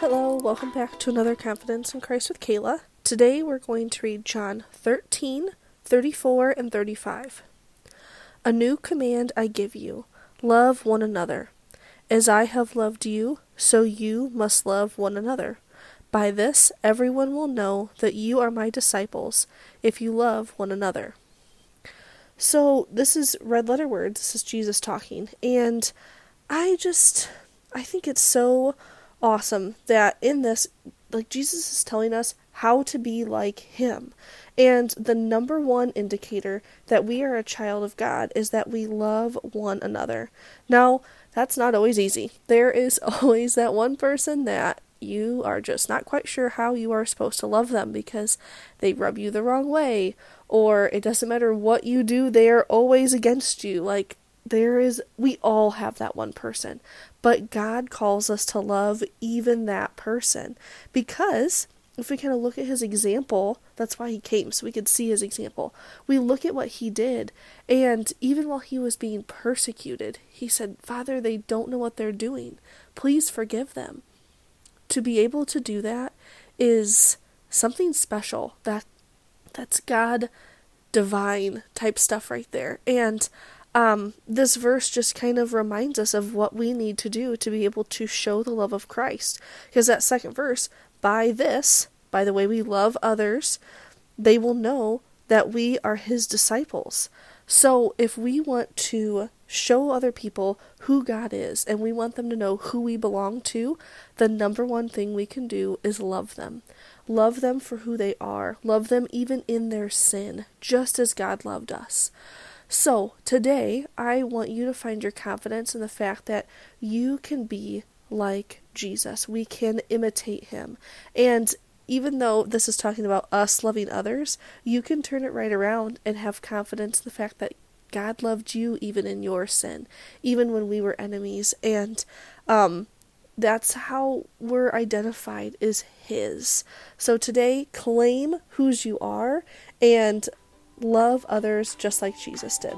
Hello, welcome back to another Confidence in Christ with Kala. Today we're going to read John 13, 34, and 35. A new command I give you love one another. As I have loved you, so you must love one another. By this, everyone will know that you are my disciples if you love one another. So, this is red letter words. This is Jesus talking. And I just, I think it's so awesome that in this, like, Jesus is telling us how to be like Him. And the number one indicator that we are a child of God is that we love one another. Now, that's not always easy. There is always that one person that you are just not quite sure how you are supposed to love them because they rub you the wrong way, or it doesn't matter what you do, they are always against you. Like, there is, we all have that one person. But God calls us to love even that person because if we kind of look at his example, that's why he came, so we could see his example. We look at what he did, and even while he was being persecuted, he said, Father, they don't know what they're doing. Please forgive them. To be able to do that is something special. That that's God divine type stuff right there. And um, this verse just kind of reminds us of what we need to do to be able to show the love of Christ. Because that second verse, by this, by the way we love others, they will know that we are his disciples. So if we want to show other people who God is and we want them to know who we belong to, the number one thing we can do is love them. Love them for who they are. Love them even in their sin, just as God loved us. So, today, I want you to find your confidence in the fact that you can be like Jesus. We can imitate him. And even though this is talking about us loving others, you can turn it right around and have confidence in the fact that God loved you even in your sin, even when we were enemies. And um, that's how we're identified is His. So today, claim whose you are and love others just like Jesus did.